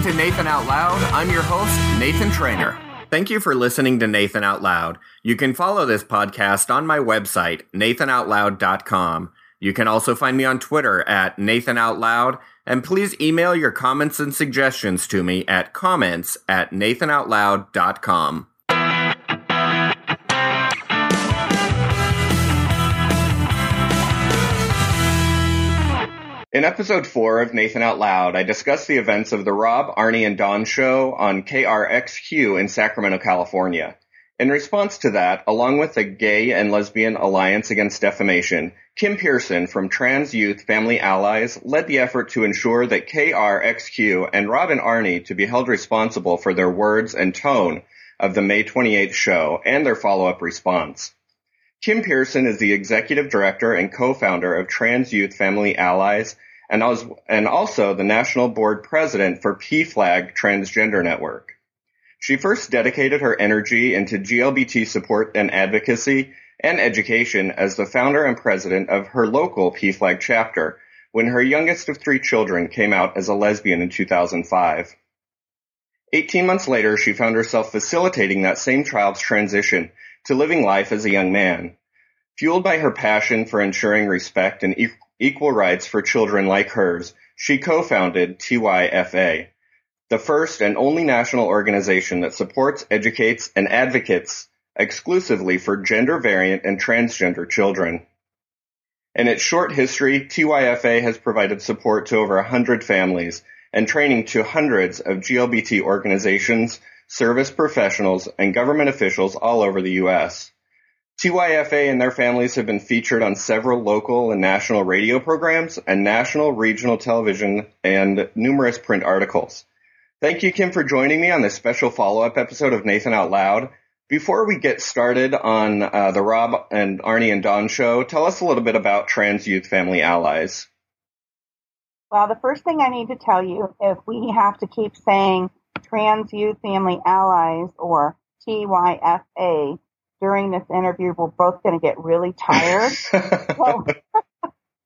listening to Nathan Out Loud. I'm your host, Nathan Trainer. Thank you for listening to Nathan Out Loud. You can follow this podcast on my website, nathanoutloud.com. You can also find me on Twitter at nathanoutloud, and please email your comments and suggestions to me at comments at nathanoutloud.com. In episode four of Nathan Out Loud, I discuss the events of the Rob, Arnie, and Dawn show on KRXQ in Sacramento, California. In response to that, along with the Gay and Lesbian Alliance Against Defamation, Kim Pearson from Trans Youth Family Allies led the effort to ensure that KRXQ and Rob and Arnie to be held responsible for their words and tone of the May 28th show and their follow-up response. Kim Pearson is the executive director and co-founder of Trans Youth Family Allies and, also the national board president for PFLAG Transgender Network. She first dedicated her energy into GLBT support and advocacy and education as the founder and president of her local PFLAG chapter when her youngest of three children came out as a lesbian in 2005. Eighteen months later, she found herself facilitating that same child's transition to living life as a young man. Fueled by her passion for ensuring respect and equal rights for children like hers, she co-founded TYFA, the first and only national organization that supports, educates, and advocates exclusively for gender variant and transgender children. In its short history, TYFA has provided support to over 100 families and training to hundreds of GLBT organizations, service professionals, and government officials all over the U.S. TYFA and their families have been featured on several local and national radio programs and national regional television and numerous print articles. Thank you, Kim, for joining me on this special follow-up episode of Nathan Out Loud. Before we get started on uh, the Rob and Arnie and Don show, tell us a little bit about Trans Youth Family Allies. Well, the first thing I need to tell you, if we have to keep saying Trans Youth Family Allies or TYFA, during this interview, we're both going to get really tired. so,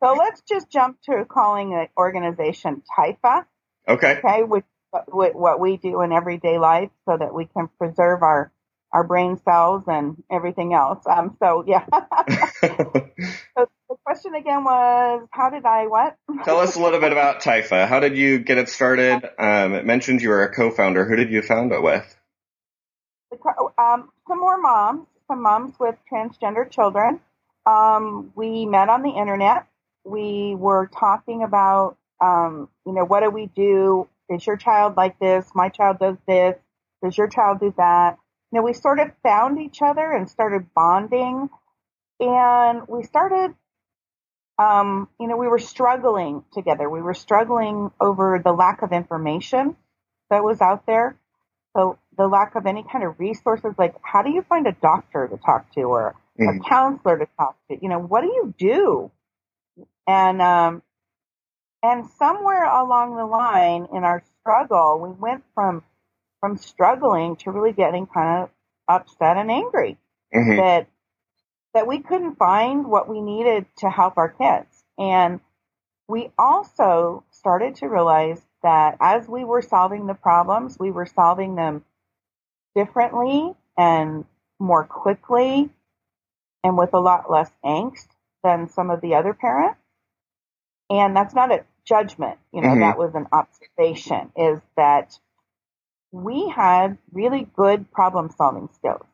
so let's just jump to calling the organization TYFA. Okay. Okay, which, what we do in everyday life so that we can preserve our our brain cells and everything else. Um, so yeah. so question again was, how did I what? Tell us a little bit about TYFA. How did you get it started? Um, it mentioned you were a co-founder. Who did you found it with? Um, some more moms some moms with transgender children. Um, we met on the internet. We were talking about, um, you know, what do we do? Is your child like this? My child does this. Does your child do that? You know, we sort of found each other and started bonding. And we started, um, you know, we were struggling together. We were struggling over the lack of information that was out there. So the lack of any kind of resources, like how do you find a doctor to talk to or mm. a counselor to talk to? You know, what do you do? And, um, and somewhere along the line in our struggle, we went from, from struggling to really getting kind of upset and angry mm-hmm. that, that we couldn't find what we needed to help our kids. And we also started to realize that as we were solving the problems, we were solving them differently and more quickly and with a lot less angst than some of the other parents. And that's not a judgment, you know, mm-hmm. that was an observation is that we had really good problem solving skills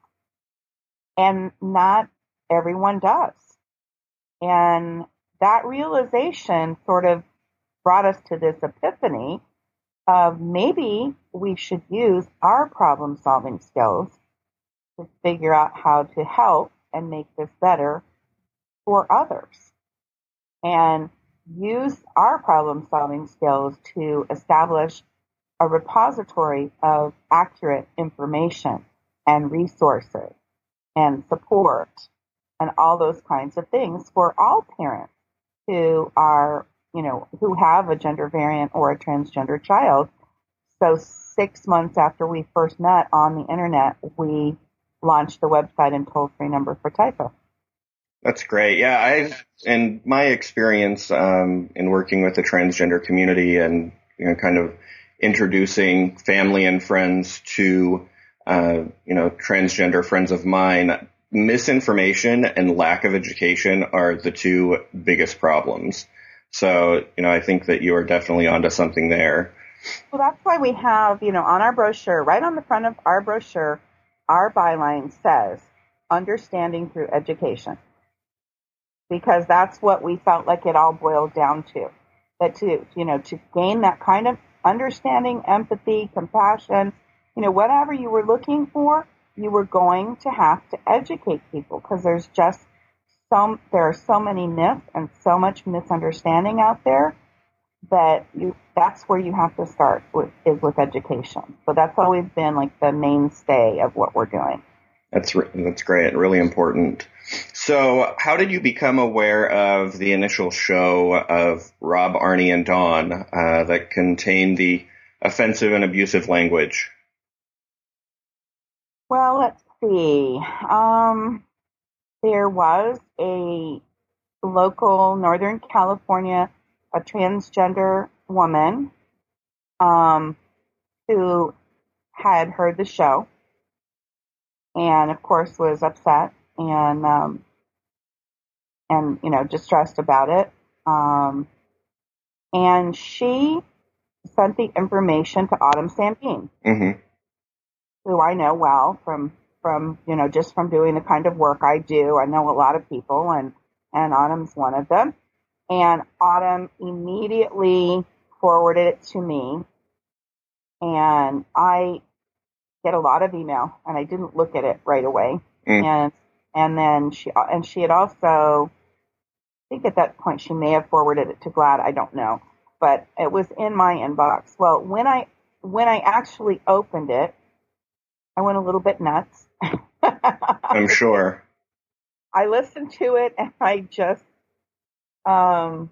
and not everyone does. And that realization sort of brought us to this epiphany of maybe we should use our problem solving skills to figure out how to help and make this better for others and use our problem solving skills to establish a repository of accurate information and resources and support and all those kinds of things for all parents who are you know, who have a gender variant or a transgender child. So six months after we first met on the internet, we launched the website and toll free number for TYFA. That's great. Yeah, I, in my experience, um, in working with the transgender community and, you know, kind of introducing family and friends to, uh, you know, transgender friends of mine, misinformation and lack of education are the two biggest problems. So, you know, I think that you are definitely onto something there. Well, that's why we have, you know, on our brochure, right on the front of our brochure, our byline says understanding through education. Because that's what we felt like it all boiled down to. That to, you know, to gain that kind of understanding, empathy, compassion, you know, whatever you were looking for, you were going to have to educate people because there's just so, there are so many myths and so much misunderstanding out there that you, that's where you have to start with, is with education. So that's always been like the mainstay of what we're doing. That's that's great. Really important. So, how did you become aware of the initial show of Rob, Arnie, and Dawson uh, that contained the offensive and abusive language? Let's see. Um, there was a local Northern California, a transgender woman um, who had heard the show and of course was upset and um, and you know distressed about it. Um, and she sent the information to Autumn Sandeen, mm-hmm. Who I know well from from you know just from doing the kind of work I do. I know a lot of people, and and Autumn's one of them. And Autumn immediately forwarded it to me, and I get a lot of email, and I didn't look at it right away. Mm. And and then she and she had also, I think at that point she may have forwarded it to GLAAD. I don't know, but it was in my inbox. Well, when I when I actually opened it, I went a little bit nuts. I'm sure. I listened to it and I just, um,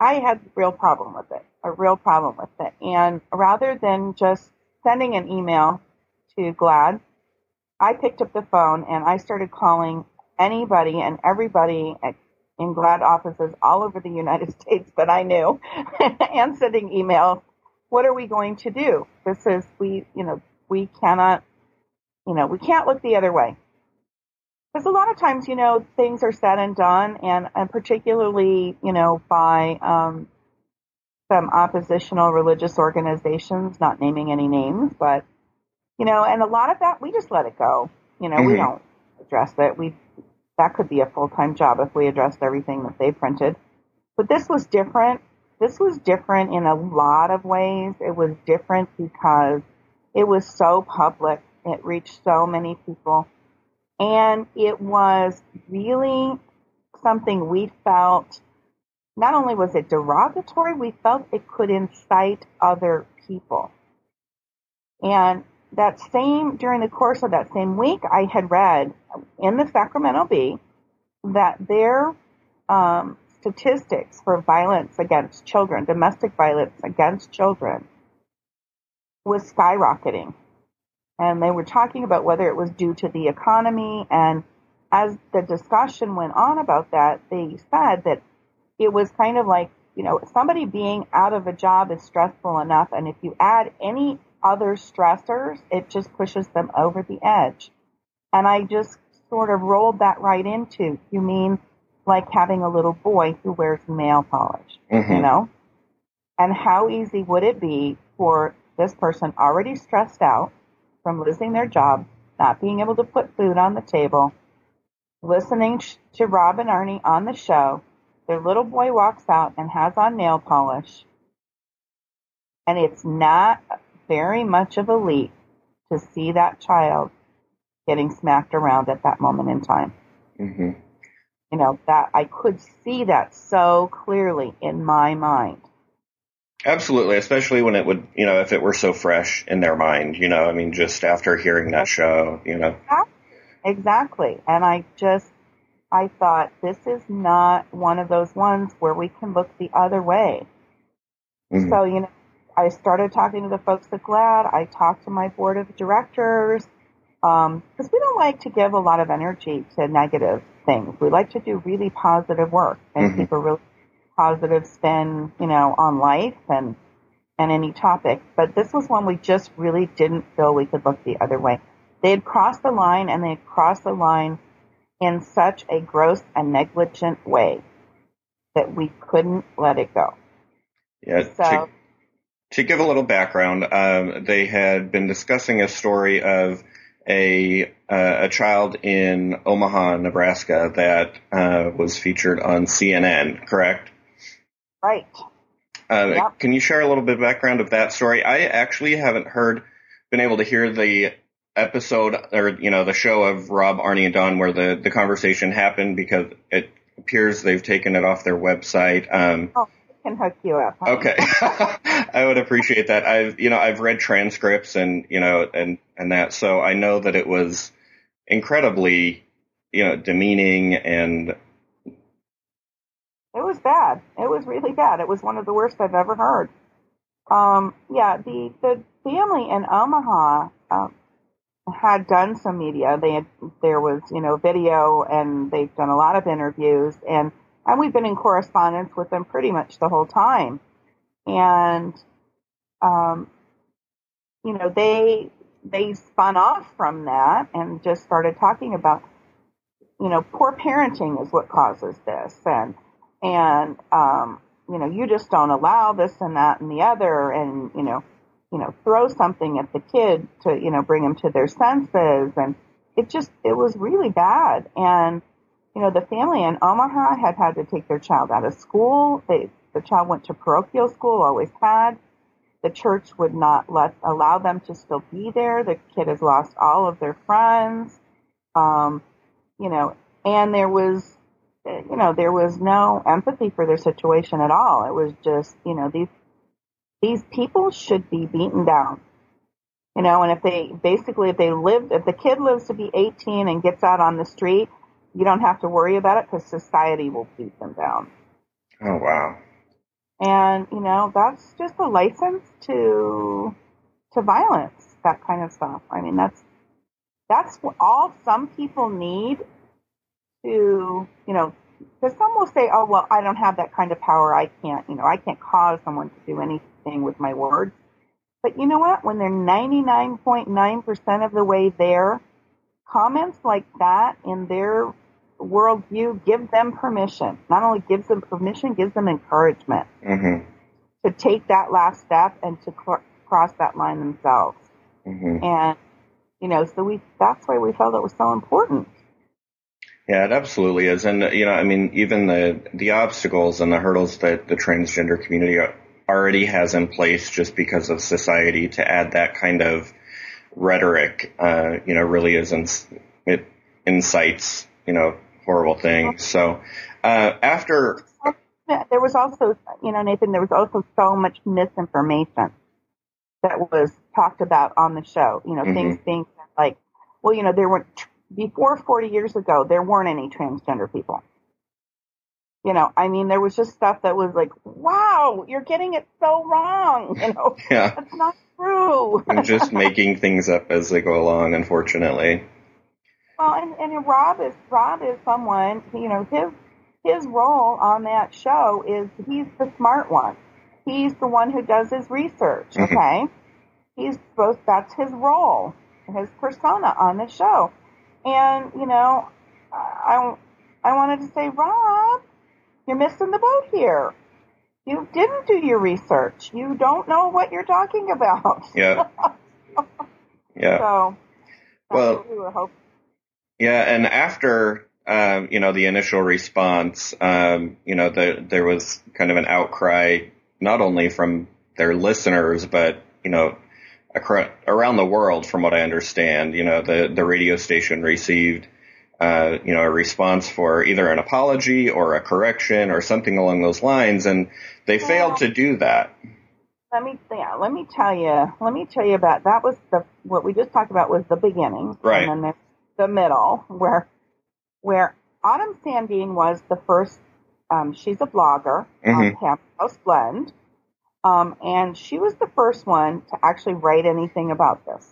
I had a real problem with it, a real problem with it. And rather than just sending an email to GLAAD, I picked up the phone and I started calling anybody and everybody at, in GLAAD offices all over the United States that I knew and sending emails. What are we going to do? This is, we, you know, we cannot, you know, we can't look the other way. Because a lot of times, you know, things are said and done, and, and particularly, you know, by um, some oppositional religious organizations, not naming any names, but you know, and a lot of that we just let it go. You know, mm-hmm. we don't address it. We that could be a full time job if we addressed everything that they printed. But this was different. This was different in a lot of ways. It was different because it was so public. It reached so many people. And it was really something we felt not only was it derogatory, we felt it could incite other people. And that same, during the course of that same week, I had read in the Sacramento Bee that their um, statistics for violence against children, domestic violence against children, was skyrocketing. And they were talking about whether it was due to the economy. And as the discussion went on about that, they said that it was kind of like, you know, somebody being out of a job is stressful enough. And if you add any other stressors, it just pushes them over the edge. And I just sort of rolled that right into, you mean like having a little boy who wears nail polish, mm-hmm. you know? And how easy would it be for this person already stressed out from losing their job, not being able to put food on the table, listening to Rob and Arnie on the show, their little boy walks out and has on nail polish, and it's not very much of a leap to see that child getting smacked around at that moment in time. Mm-hmm. You know, that I could see that so clearly in my mind. Absolutely, especially when it would, you know, if it were so fresh in their mind, you know, I mean, just after hearing that show, you know. Exactly. And I just, I thought this is not one of those ones where we can look the other way. Mm-hmm. So, you know, I started talking to the folks at GLAAD. I talked to my board of directors because um, we don't like to give a lot of energy to negative things. We like to do really positive work and mm-hmm. keep a really positive spin, you know, on life and and any topic, but this was one we just really didn't feel we could look the other way. They had crossed the line and they had crossed the line in such a gross and negligent way that we couldn't let it go. Yeah. So, to, to give a little background, um, they had been discussing a story of a uh, a child in Omaha, Nebraska, that uh, was featured on CNN. Correct? Right. Uh, yep. Can you share a little bit of background of that story? I actually haven't heard, been able to hear the episode or you know the show of Rob, Arnie, and Dawson where the the conversation happened because it appears they've taken it off their website. Um, oh, can hook you up. Huh? Okay, I would appreciate that. I've you know I've read transcripts and you know and and that, so I know that it was incredibly you know demeaning and it was bad. It was really bad. It was one of the worst I've ever heard. Um, yeah, the the family in Omaha um, had done some media. They had there was you know video, and they've done a lot of interviews, and and we've been in correspondence with them pretty much the whole time. And um, you know they they spun off from that and just started talking about you know poor parenting is what causes this, and and um, you know you just don't allow this and that and the other, and you know you know throw something at the kid to you know bring them to their senses, and it just it was really bad. And you know the family in Omaha had had to take their child out of school. They the child went to parochial school, always had. The church would not let allow them to still be there. The kid has lost all of their friends. Um, you know, and there was you know, there was no empathy for their situation at all. It was just, you know, these these people should be beaten down. You know, and if they basically if they live if the kid lives to be 18 and gets out on the street, you don't have to worry about it because society will beat them down. Oh wow. And you know, that's just a license to to violence, that kind of stuff. I mean, that's that's all some people need to, you know, because some will say, oh, well, I don't have that kind of power. I can't, you know, I can't cause someone to do anything with my words. But you know what? When they're 99.9% of the way there, comments like that in their worldview give them permission. Not only gives them permission, gives them encouragement mm-hmm. to take that last step and to cr- cross that line themselves. Mm-hmm. And, you know, so we, that's why we felt it was so important. Yeah, it absolutely is. And, you know, I mean, even the, the obstacles and the hurdles that the transgender community already has in place just because of society to add that kind of rhetoric, uh, you know, really is, in, it incites, you know, horrible things. So, uh, after. There was also, you know, Nathan, there was also so much misinformation that was talked about on the show. You know, mm-hmm. things being like, well, you know, there weren't before 40 years ago, there weren't any transgender people. You know, I mean, there was just stuff that was like, wow, you're getting it so wrong. You know, yeah. that's not true. and just making things up as they go along, unfortunately. Well, and, and Rob is, Rob is someone, you know, his, his role on that show is he's the smart one. He's the one who does his research, mm-hmm. okay? He's both that's his role, his persona on the show. And, you know, I, I wanted to say, Rob, you're missing the boat here. You didn't do your research. You don't know what you're talking about. Yeah. yeah. So, well, we Yeah, and after um, you know the initial response, um, you know, the, there was kind of an outcry not only from their listeners, but you know, around the world, from what I understand. You know, the the radio station received. Uh, you know, a response for either an apology or a correction or something along those lines, and they well, failed to do that. Let me, yeah, let me tell you, let me tell you about that was the what we just talked about was the beginning, right? And then the middle, where where Autumn Sandeen was the first. Um, she's a blogger mm-hmm. on House Blend, um, and she was the first one to actually write anything about this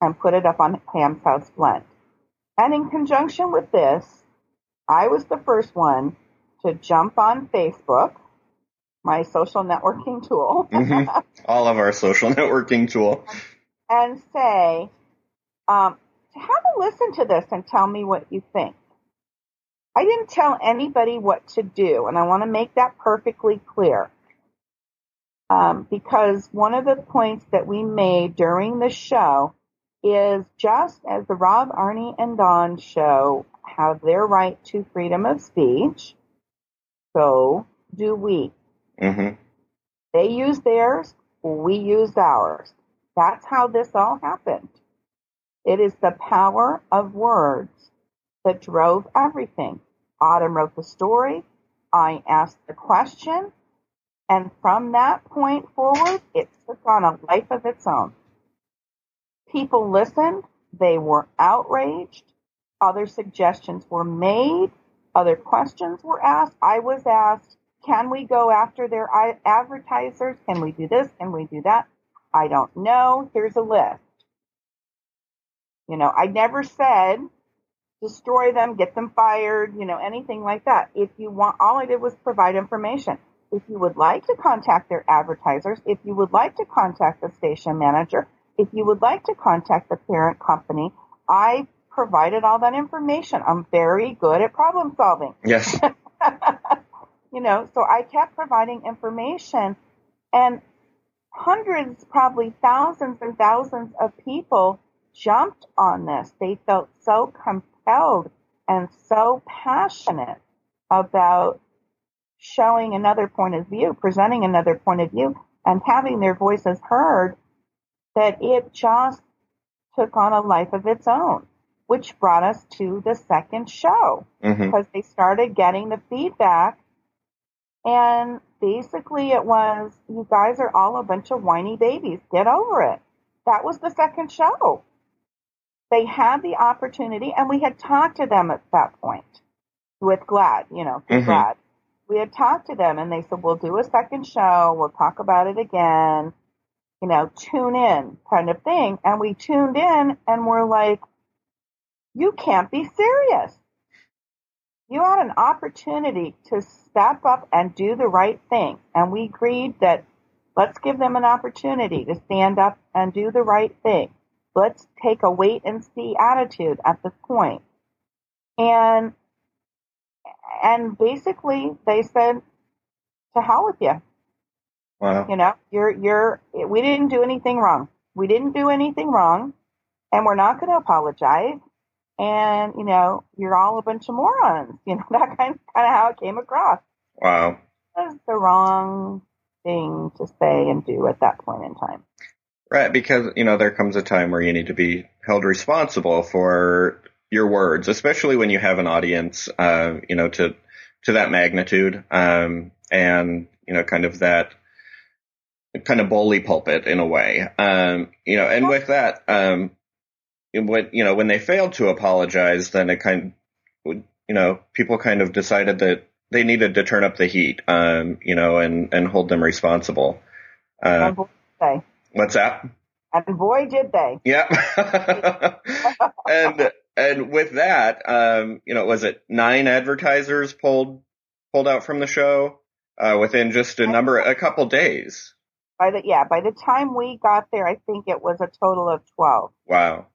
and put it up on Pam's House Blend. And in conjunction with this, I was the first one to jump on Facebook my social networking tool, hmm All of our social networking tool. and say, um, have a listen to this and tell me what you think. I didn't tell anybody what to do, and I want to make that perfectly clear. Um, because one of the points that we made during the show is just as the Rob, Arnie, and Don show have their right to freedom of speech, so do we. hmm They use theirs, we use ours. That's how this all happened. It is the power of words that drove everything. Autumn wrote the story. I asked the question. And from that point forward, it took on a life of its own. People listened. They were outraged. Other suggestions were made. Other questions were asked. I was asked, can we go after their advertisers? Can we do this? Can we do that? I don't know. Here's a list. You know, I never said destroy them, get them fired, you know, anything like that. If you want, all I did was provide information. If you would like to contact their advertisers, if you would like to contact the station manager, if you would like to contact the parent company, I provided all that information. I'm very good at problem solving. Yes. you know, so I kept providing information and hundreds, probably thousands and thousands of people jumped on this. They felt so compelled and so passionate about showing another point of view, presenting another point of view, and having their voices heard that it just took on a life of its own, which brought us to the second show hmm because they started getting the feedback. And basically, it was, you guys are all a bunch of whiny babies. Get over it. That was the second show. They had the opportunity, and we had talked to them at that point with GLAAD, you know, Mhm. GLAAD. We had talked to them, and they said, we'll do a second show. We'll talk about it again. You know, tune in kind of thing. And we tuned in, and we're like, you can't be serious you had an opportunity to step up and do the right thing. And we agreed that let's give them an opportunity to stand up and do the right thing. Let's take a wait and see attitude at this point. And, and basically they said, to hell with you. Wow. You know, you're, you're, we didn't do anything wrong. We didn't do anything wrong and we're not going to apologize. And, you know, you're all a bunch of morons. You know, that kind of, kind of how it came across. Wow. It was the wrong thing to say and do at that point in time. Right, because you know there comes a time where you need to be held responsible for your words, especially when you have an audience, uh, you know, to to that magnitude, um, and you know, kind of that kind of bully pulpit in a way, um, you know, and with that, um, when you know when they failed to apologize, then it kind, of, you know, people kind of decided that they needed to turn up the heat, um, you know, and and hold them responsible. Uh, and boy, did they. what's that? And boy, did they. Yeah. and and with that, um, you know, was it nine advertisers pulled pulled out from the show uh, within just a number a couple days? By the, yeah, by the time we got there, I think it was a total of 12. Wow.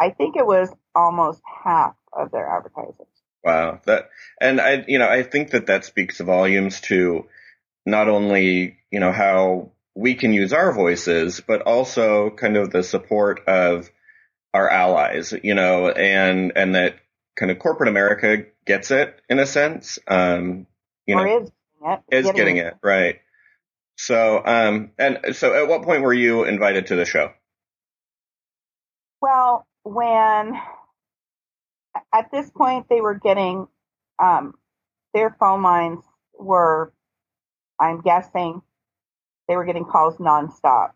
I think it was almost half of their advertisers. Wow. That and I you know, I think that that speaks volumes to not only, you know, how we can use our voices, but also kind of the support of our allies, you know, and and that kind of corporate America gets it in a sense. Um, you know, or is getting it. is getting it right. So, um, and so, at what point were you invited to the show? Well, when at this point they were getting um, their phone lines were, I'm guessing, they were getting calls nonstop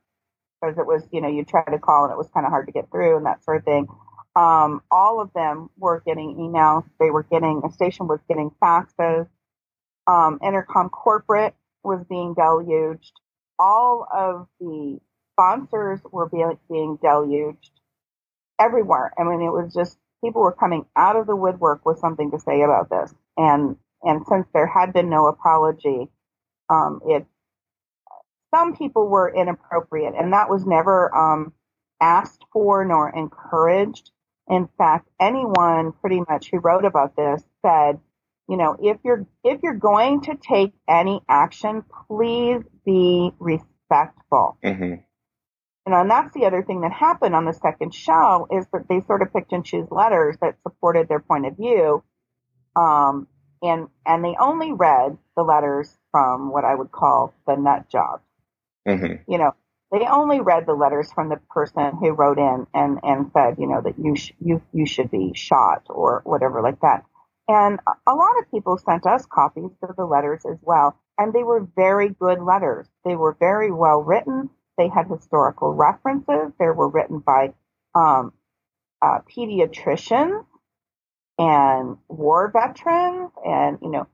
because it was, you know, you try to call and it was kind of hard to get through and that sort of thing. Um, all of them were getting emails. They were getting a station was getting faxes. Um, Entercom corporate was being deluged. All of the sponsors were being, being deluged everywhere. I mean, it was just people were coming out of the woodwork with something to say about this. And and since there had been no apology, um, it some people were inappropriate, and that was never um, asked for nor encouraged. In fact, anyone pretty much who wrote about this said, you know, if you're if you're going to take any action, please be respectful. Mm-hmm. You know, and that's the other thing that happened on the second show is that they sort of picked and choose letters that supported their point of view. Um, and, and they only read the letters from what I would call the nut jobs. Mm-hmm. You know, they only read the letters from the person who wrote in and, and said, you know, that you, sh- you, you should be shot or whatever like that. And a lot of people sent us copies of the letters as well. And they were very good letters. They were very well written. They had historical references. They were written by um, uh, pediatricians and war veterans and, you know,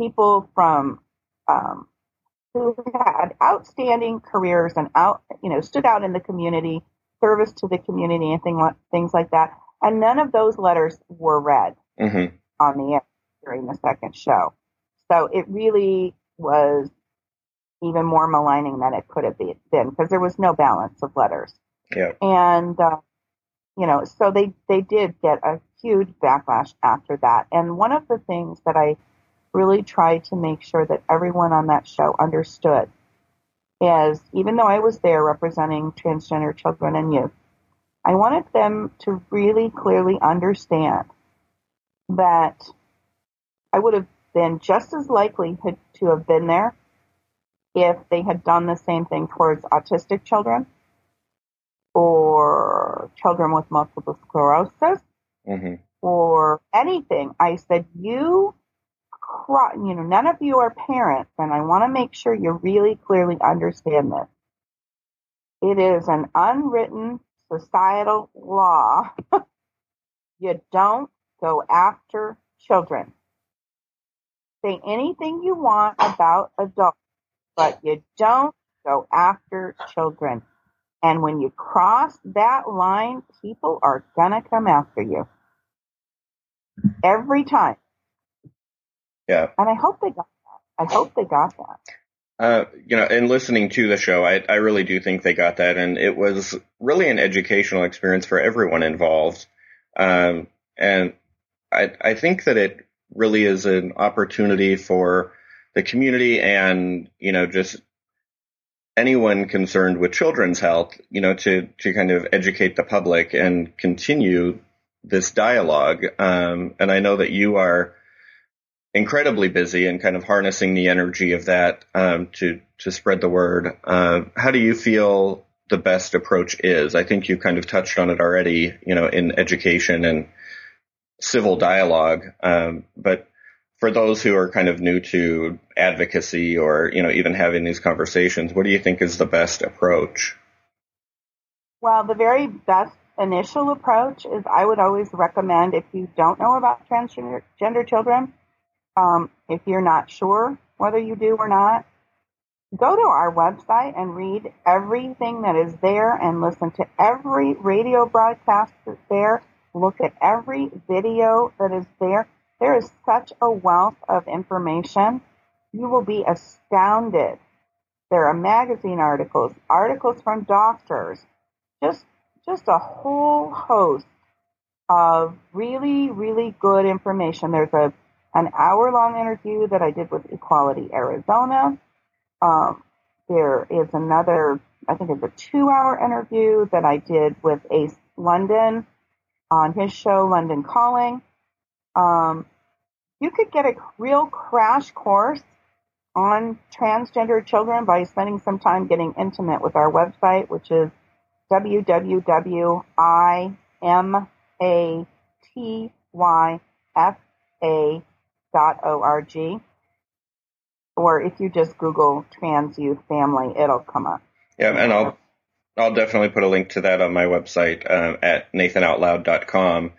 people from um, who had outstanding careers and out, you know, stood out in the community, service to the community and thing, things like that. And none of those letters were read mm-hmm. on the air during the second show. So it really was even more maligning than it could have been because there was no balance of letters. Yeah. And, uh, you know, so they, they did get a huge backlash after that. And one of the things that I really tried to make sure that everyone on that show understood is even though I was there representing transgender children and youth, I wanted them to really clearly understand that I would have been just as likely to have been there if they had done the same thing towards autistic children or children with multiple sclerosis mm-hmm. or anything. I said, you, you know, none of you are parents, and I want to make sure you really clearly understand this. It is an unwritten societal law. you don't go after children. Say anything you want about adults but you don't go after children. And when you cross that line, people are gonna come after you. Every time. Yeah. And I hope they got that. I hope they got that. Uh, you know, in listening to the show, I, I really do think they got that, and it was really an educational experience for everyone involved. Um, and I, I think that it really is an opportunity for the community and, you know, just anyone concerned with children's health, you know, to, to kind of educate the public and continue this dialogue. Um, and I know that you are incredibly busy and kind of harnessing the energy of that um, to to spread the word. Uh, how do you feel the best approach is? I think you kind of touched on it already, you know, in education and civil dialogue. Um, but for those who are kind of new to advocacy or, you know, even having these conversations, what do you think is the best approach? Well, the very best initial approach is I would always recommend if you don't know about transgender children, um, if you're not sure whether you do or not, go to our website and read everything that is there and listen to every radio broadcast that's there. Look at every video that is there there is such a wealth of information. You will be astounded. There are magazine articles, articles from doctors, just just a whole host of really, really good information. There's a an hour long interview that I did with Equality Arizona. Um, there is another, I think it's a two hour interview that I did with Ace London on his show, London Calling. Um, you could get a real crash course on transgender children by spending some time getting intimate with our website, which is www.imatyfa.org. Or if you just Google trans youth family, it'll come up. Yeah, and I'll I'll definitely put a link to that on my website um, at nathanoutloud.com.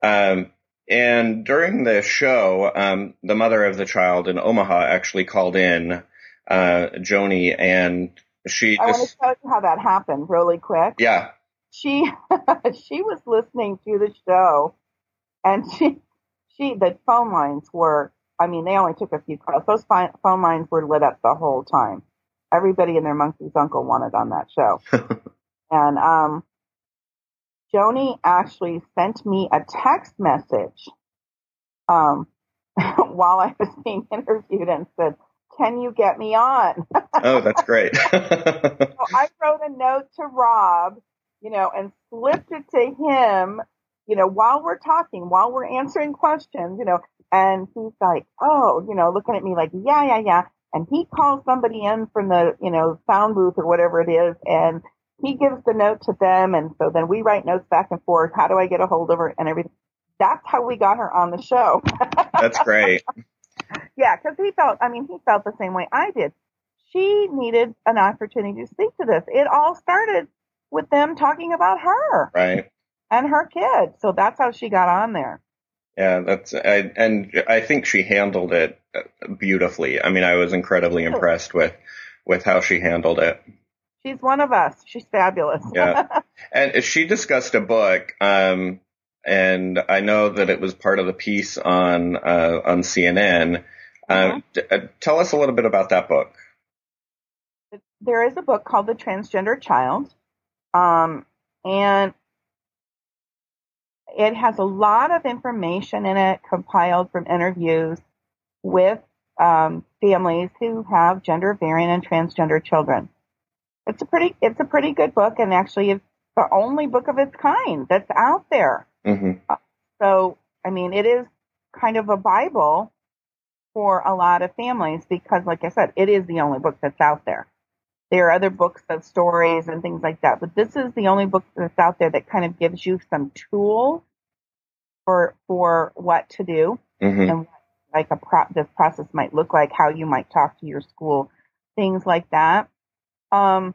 Um, and during the show, um, the mother of the child in Omaha actually called in, uh, Joni, and she. I just, want to tell you how that happened really quick. Yeah. She she was listening to the show, and she she the phone lines were. I mean, they only took a few calls. Those phone lines were lit up the whole time. everybody and their monkey's uncle wanted on that show. and um, Joni actually sent me a text message um, while I was being interviewed and said, "Can you get me on?" oh, that's great. so I wrote a note to Rob, you know, and slipped it to him, you know, while we're talking, while we're answering questions, you know, and he's like, "Oh, you know, looking at me like, yeah, yeah, yeah." And he calls somebody in from the, you know, sound booth or whatever it is, and he gives the note to them, and so then we write notes back and forth. How do I get a hold of her and everything? That's how we got her on the show. That's great. yeah, because he felt, I mean, he felt the same way I did. She needed an opportunity to speak to this. It all started with them talking about her. Right. And her kid. So that's how she got on there. Yeah, that's I, and I think she handled it beautifully. I mean, I was incredibly impressed with with how she handled it. She's one of us. She's fabulous. yeah. And she discussed a book, um, and I know that it was part of the piece on, uh, on CNN. Uh, uh-huh. d- uh, tell us a little bit about that book. There is a book called The Transgender Child. Um, and it has a lot of information in it compiled from interviews with um, families who have gender variant and transgender children it's a pretty it's a pretty good book, and actually it's the only book of its kind that's out there. Mm-hmm. So I mean, it is kind of a bible for a lot of families because, like I said, it is the only book that's out there. There are other books of stories and things like that, but this is the only book that's out there that kind of gives you some tools for for what to do mm-hmm. and like a pro- this process might look like, how you might talk to your school, things like that. Um,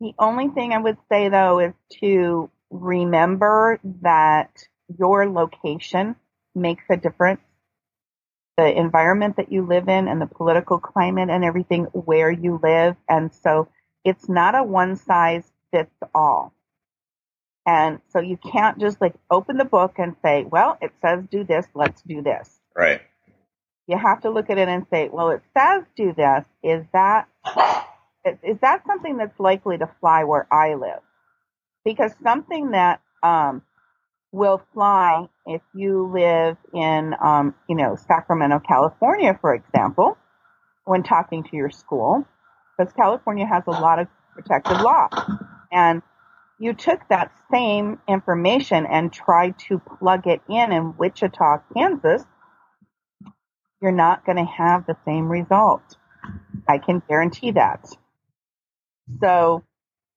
the only thing I would say though is to remember that your location makes a difference. The environment that you live in and the political climate and everything where you live. And so it's not a one size fits all. And so you can't just like open the book and say, well, it says do this, let's do this. Right. You have to look at it and say, well, it says do this. Is that is that something that's likely to fly where I live? Because something that um, will fly if you live in, um, you know, Sacramento, California, for example, when talking to your school, because California has a lot of protective law. And you took that same information and tried to plug it in in Wichita, Kansas, you're not going to have the same result. I can guarantee that. So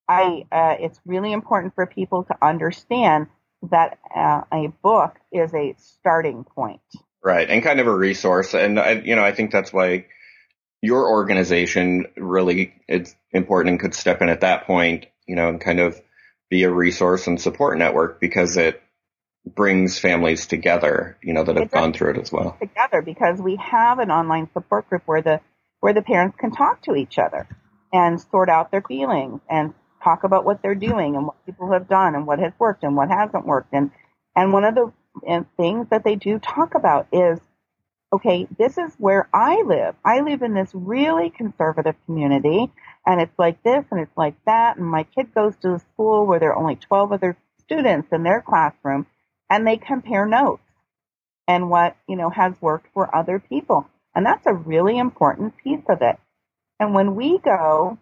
I, uh, it's really important for people to understand that uh, a book is a starting point. Right. And kind of a resource. And I, you know, I think that's why your organization really it's important and could step in at that point, you know, and kind of be a resource and support network because it brings families together, you know, that have gone through it as well. Together because we have an online support group where the where the parents can talk to each other and sort out their feelings and talk about what they're doing and what people have done and what has worked and what hasn't worked. And, and one of the things that they do talk about is, okay, this is where I live. I live in this really conservative community and it's like this and it's like that. And my kid goes to a school where there are only 12 other students in their classroom and they compare notes and what, you know, has worked for other people. And that's a really important piece of it. And when we go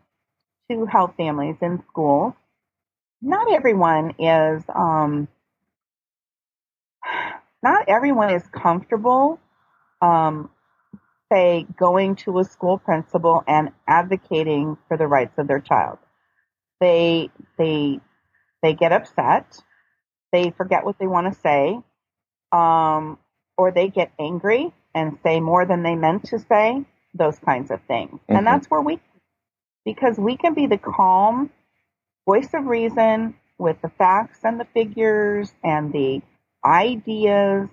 to help families in schools, not everyone is, um, not everyone is comfortable, um, say, going to a school principal and advocating for the rights of their child. They, they, they get upset. They forget what they want to say. Um, or they get angry and say more than they meant to say those kinds of things. Mm-hmm. And that's where we, because we can be the calm voice of reason with the facts and the figures and the ideas.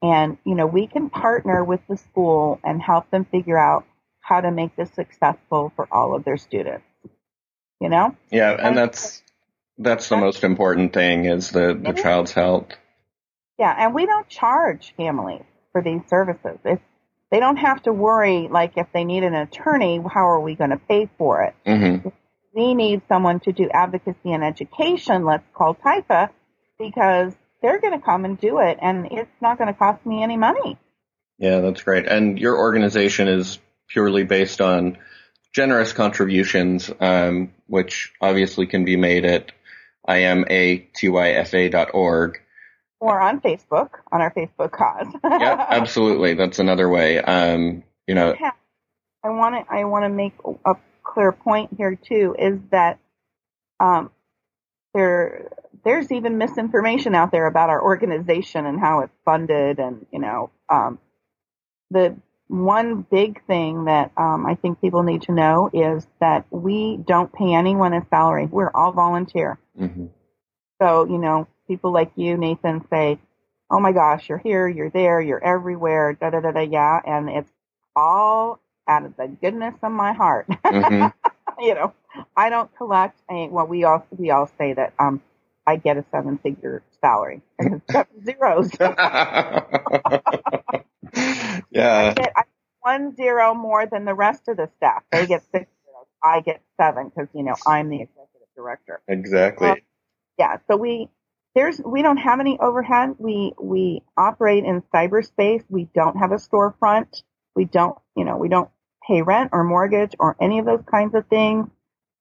And, you know, we can partner with the school and help them figure out how to make this successful for all of their students. You know? Yeah. And, and that's, that's the most important thing is the, the child's health. Yeah. And we don't charge families for these services. It's they don't have to worry like if they need an attorney, how are we going to pay for it? Mm-hmm. We need someone to do advocacy and education. Let's call TYFA because they're going to come and do it, and it's not going to cost me any money. Yeah, that's great. And your organization is purely based on generous contributions, um, which obviously can be made at imatyfa.org. Or on Facebook, on our Facebook cause. yeah, absolutely. That's another way. Um, you know, I want to I want to make a clear point here too is that um, there there's even misinformation out there about our organization and how it's funded and you know um, the one big thing that um, I think people need to know is that we don't pay anyone a salary. We're all volunteer. Mm-hmm. So, you know, people like you, Nathan, say, oh my gosh, you're here, you're there, you're everywhere, da da da da, yeah. And it's all out of the goodness of my heart. Mm-hmm. you know, I don't collect. I, well, we all we all say that um, I get a seven figure salary. seven zeros. yeah. I get, I one zero more than the rest of the staff. They get six zeros. I get seven because you know I'm the executive director. Exactly. Yeah. So we there's we don't have any overhead. We we operate in cyberspace. We don't have a storefront. We don't you know we don't pay rent or mortgage or any of those kinds of things.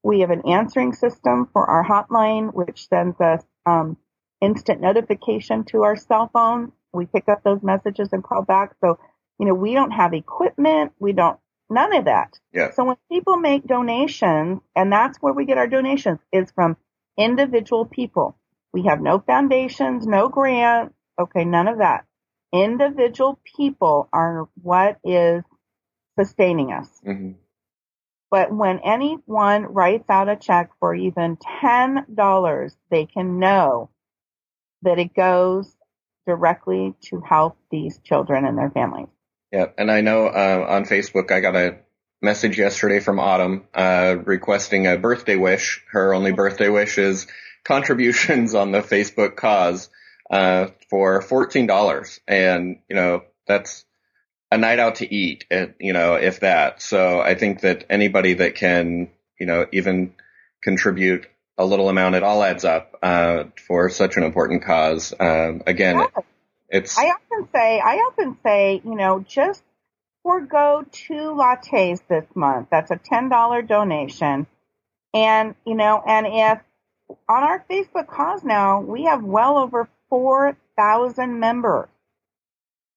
We have an answering system for our hotline, which sends us um, instant notification to our cell phone. We pick up those messages and call back. So you know, we don't have equipment. We don't, none of that. Yeah. So when people make donations, and that's where we get our donations, is from individual people. We have no foundations, no grants. Okay, none of that. Individual people are what is sustaining us. Mm-hmm. But when anyone writes out a check for even $10, they can know that it goes directly to help these children and their families. Yeah, and I know uh, on Facebook I got a message yesterday from Autumn uh, requesting a birthday wish. Her only birthday wish is contributions on the Facebook cause uh, for fourteen dollars, and you know that's a night out to eat. And you know, if that. So I think that anybody that can, you know, even contribute a little amount, it all adds up uh, for such an important cause. Um, again. Yeah it's. I often say, I often say, you know, just forego two lattes this month. That's a ten dollar donation, and you know, and if on our Facebook cause now we have well over four thousand members.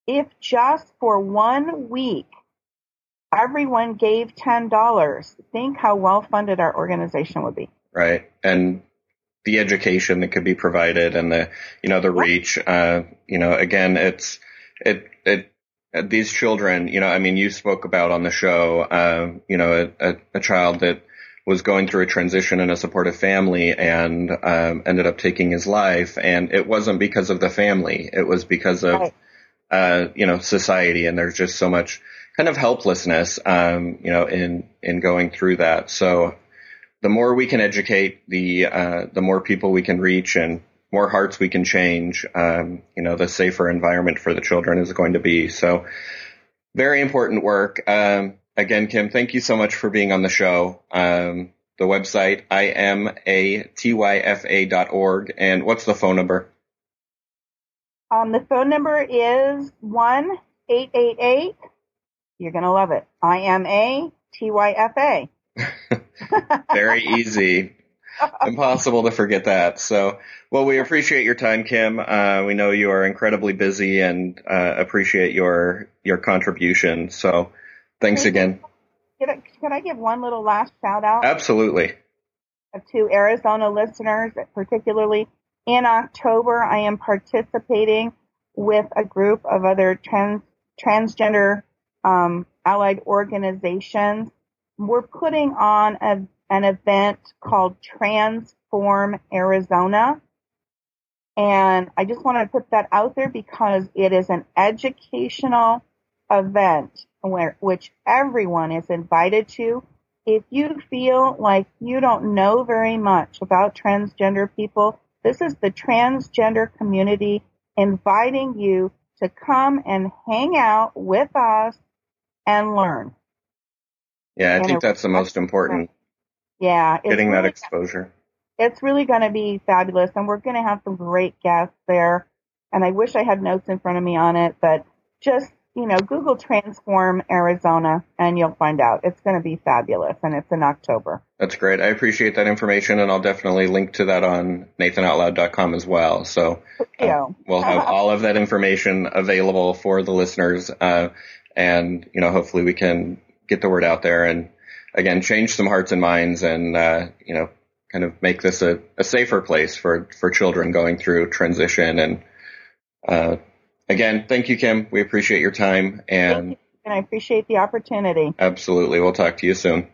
If just for one week everyone gave ten dollars, think how well funded our organization would be. Right, and the education that could be provided and the you know the reach. Uh, you know, again, it's it it these children. You know, I mean, you spoke about on the show. Uh, you know, a, a, a, child that was going through a transition in a supportive family and um, ended up taking his life, and it wasn't because of the family. It was because of right. uh, you know society, and there's just so much kind of helplessness. Um, you know, in in going through that. So the more we can educate, the uh, the more people we can reach, and more hearts we can change. Um, you know, the safer environment for the children is going to be. So, very important work. Um, again, Kim, thank you so much for being on the show. Um, the website imatyfa.org, and what's the phone number? Um, the phone number is one eight eight eight. You're gonna love it. I M A T Y F A. Very easy. Impossible to forget that. So, well, we appreciate your time, Kim. Uh, we know you are incredibly busy and uh, appreciate your your contribution. So, thanks again. Can I, can I give one little last shout out? Absolutely. To Arizona listeners, particularly in October, I am participating with a group of other trans transgender um, allied organizations we're putting on a, an event called Transform Arizona. And I just want to put that out there because it is an educational event where, which everyone is invited to. If you feel like you don't know very much about transgender people, this is the transgender community inviting you to come and hang out with us and learn. Yeah, I and think that's the most important. Yeah, getting really, that exposure. It's really going to be fabulous, and we're going to have some great guests there. And I wish I had notes in front of me on it, but just you know, Google Transform Arizona and you'll find out. It's going to be fabulous and it's in October. That's great. I appreciate that information and I'll definitely link to that on nathanoutloud.com as well. So uh, we'll have all of that information available for the listeners. Uh, and, you know, hopefully we can get the word out there and again, change some hearts and minds and, uh, you know, kind of make this a, a safer place for, for children going through transition and, uh, again, thank you, Kim. We appreciate your time and and I appreciate the opportunity. Absolutely. We'll talk to you soon.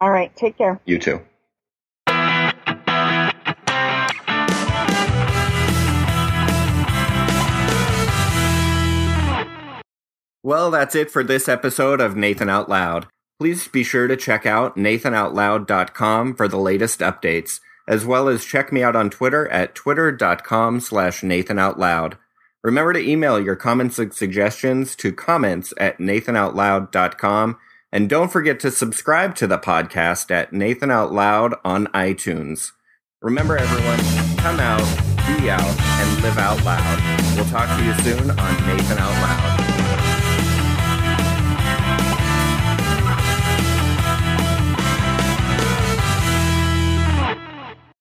All right. Take care. You too. Well, that's it for this episode of Nathan Out Loud. Please be sure to check out nathanoutloud.com for the latest updates, as well as check me out on Twitter at twitter.com slash nathanoutloud. Remember to email your comments and suggestions to comments at nathanoutloud.com. And don't forget to subscribe to the podcast at Nathan Out Loud on iTunes. Remember, everyone, come out, be out, and live out loud. We'll talk to you soon on Nathan Out Loud.